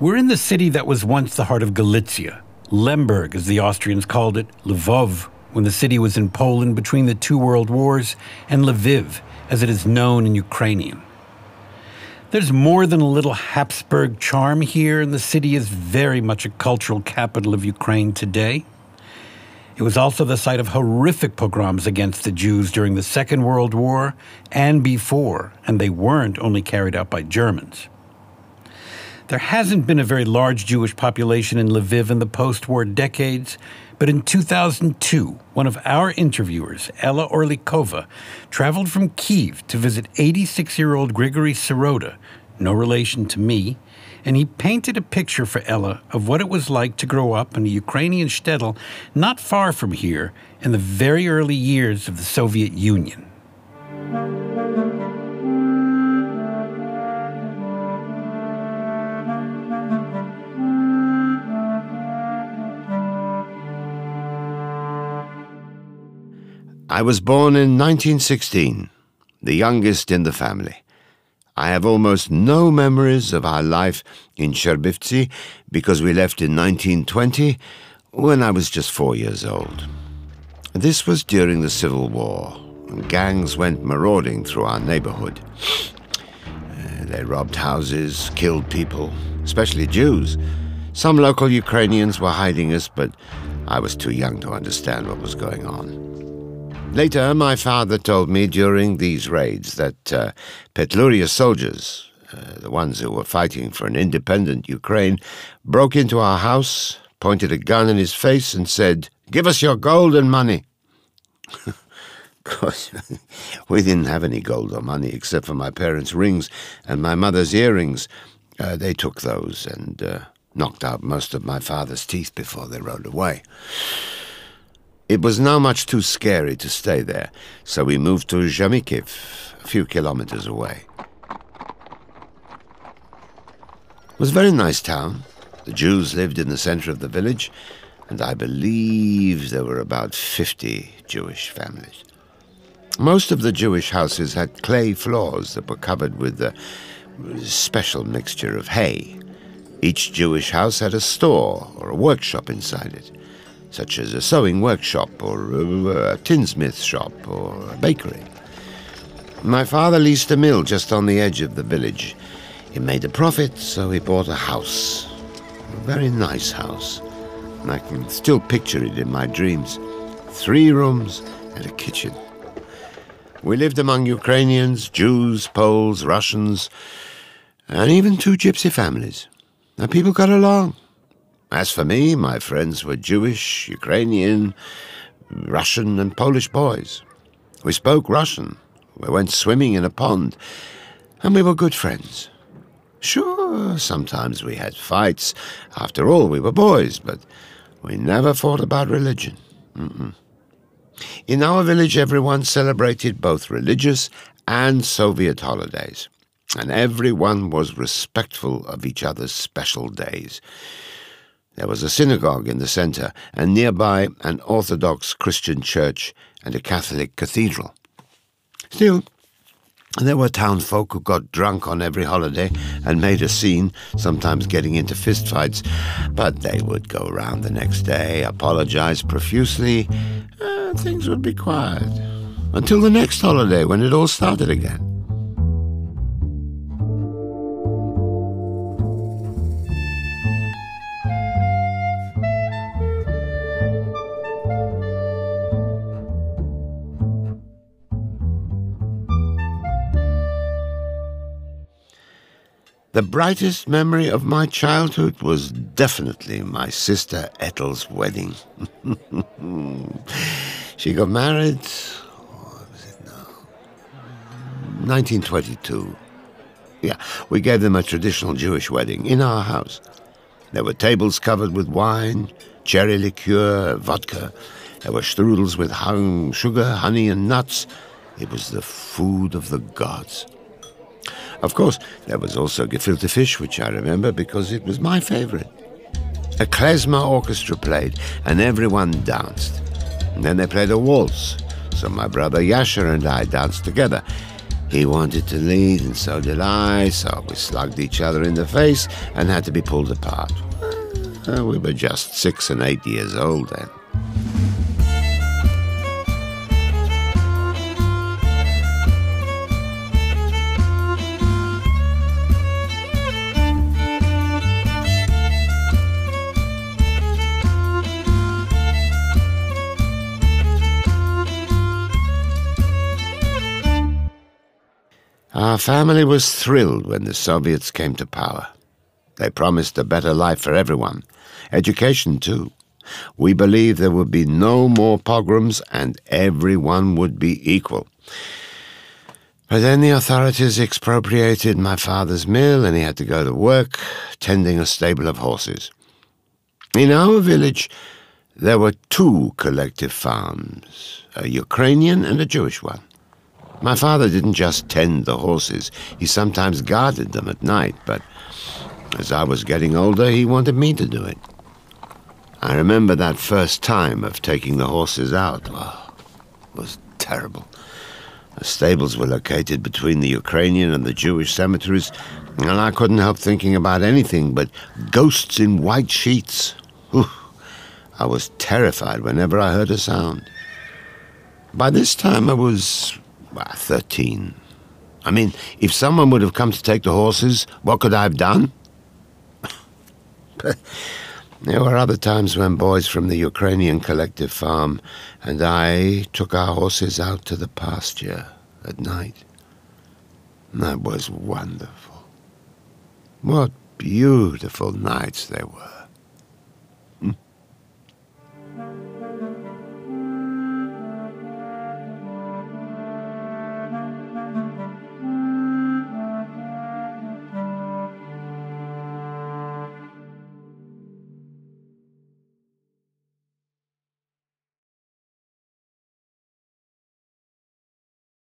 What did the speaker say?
We're in the city that was once the heart of Galicia. Lemberg, as the Austrians called it, Lvov, when the city was in Poland between the two world wars, and Lviv, as it is known in Ukrainian. There's more than a little Habsburg charm here, and the city is very much a cultural capital of Ukraine today. It was also the site of horrific pogroms against the Jews during the Second World War and before, and they weren't only carried out by Germans. There hasn't been a very large Jewish population in Lviv in the post war decades, but in 2002, one of our interviewers, Ella Orlikova, traveled from Kiev to visit 86 year old Grigory Sirota, no relation to me, and he painted a picture for Ella of what it was like to grow up in a Ukrainian shtetl not far from here in the very early years of the Soviet Union. I was born in 1916, the youngest in the family. I have almost no memories of our life in Cherbivtsi because we left in 1920 when I was just four years old. This was during the Civil War. And gangs went marauding through our neighborhood. Uh, they robbed houses, killed people, especially Jews. Some local Ukrainians were hiding us, but I was too young to understand what was going on. Later, my father told me during these raids that uh, Petliura soldiers, uh, the ones who were fighting for an independent Ukraine, broke into our house, pointed a gun in his face, and said, Give us your gold and money. of course, we didn't have any gold or money except for my parents' rings and my mother's earrings. Uh, they took those and uh, knocked out most of my father's teeth before they rode away. It was now much too scary to stay there, so we moved to Zhamikiv, a few kilometers away. It was a very nice town. The Jews lived in the center of the village, and I believe there were about 50 Jewish families. Most of the Jewish houses had clay floors that were covered with a special mixture of hay. Each Jewish house had a store or a workshop inside it such as a sewing workshop or a tinsmith shop or a bakery. My father leased a mill just on the edge of the village. He made a profit, so he bought a house. A very nice house. And I can still picture it in my dreams. Three rooms and a kitchen. We lived among Ukrainians, Jews, Poles, Russians, and even two gypsy families. And people got along. As for me, my friends were Jewish, Ukrainian, Russian, and Polish boys. We spoke Russian. We went swimming in a pond, and we were good friends. Sure, sometimes we had fights. After all, we were boys, but we never fought about religion. Mm-mm. In our village, everyone celebrated both religious and Soviet holidays, and everyone was respectful of each other's special days. There was a synagogue in the centre, and nearby an Orthodox Christian church and a Catholic cathedral. Still, there were townfolk who got drunk on every holiday and made a scene, sometimes getting into fistfights, but they would go round the next day, apologize profusely, and things would be quiet. Until the next holiday when it all started again. The brightest memory of my childhood was definitely my sister Ethel's wedding. she got married, what was it now? 1922. Yeah, we gave them a traditional Jewish wedding in our house. There were tables covered with wine, cherry liqueur, vodka. There were strudels with hung sugar, honey, and nuts. It was the food of the gods. Of course, there was also gefilte fish, which I remember because it was my favorite. A klezmer orchestra played, and everyone danced. And then they played a waltz, so my brother Yasher and I danced together. He wanted to lead, and so did I, so we slugged each other in the face and had to be pulled apart. Uh, we were just six and eight years old then. Our family was thrilled when the Soviets came to power. They promised a better life for everyone, education too. We believed there would be no more pogroms and everyone would be equal. But then the authorities expropriated my father's mill and he had to go to work tending a stable of horses. In our village, there were two collective farms, a Ukrainian and a Jewish one. My father didn't just tend the horses, he sometimes guarded them at night, but as I was getting older, he wanted me to do it. I remember that first time of taking the horses out. Oh, it was terrible. The stables were located between the Ukrainian and the Jewish cemeteries, and I couldn't help thinking about anything but ghosts in white sheets. Whew. I was terrified whenever I heard a sound. By this time, I was well, 13. I mean, if someone would have come to take the horses, what could I have done? there were other times when boys from the Ukrainian collective farm and I took our horses out to the pasture at night. That was wonderful. What beautiful nights they were.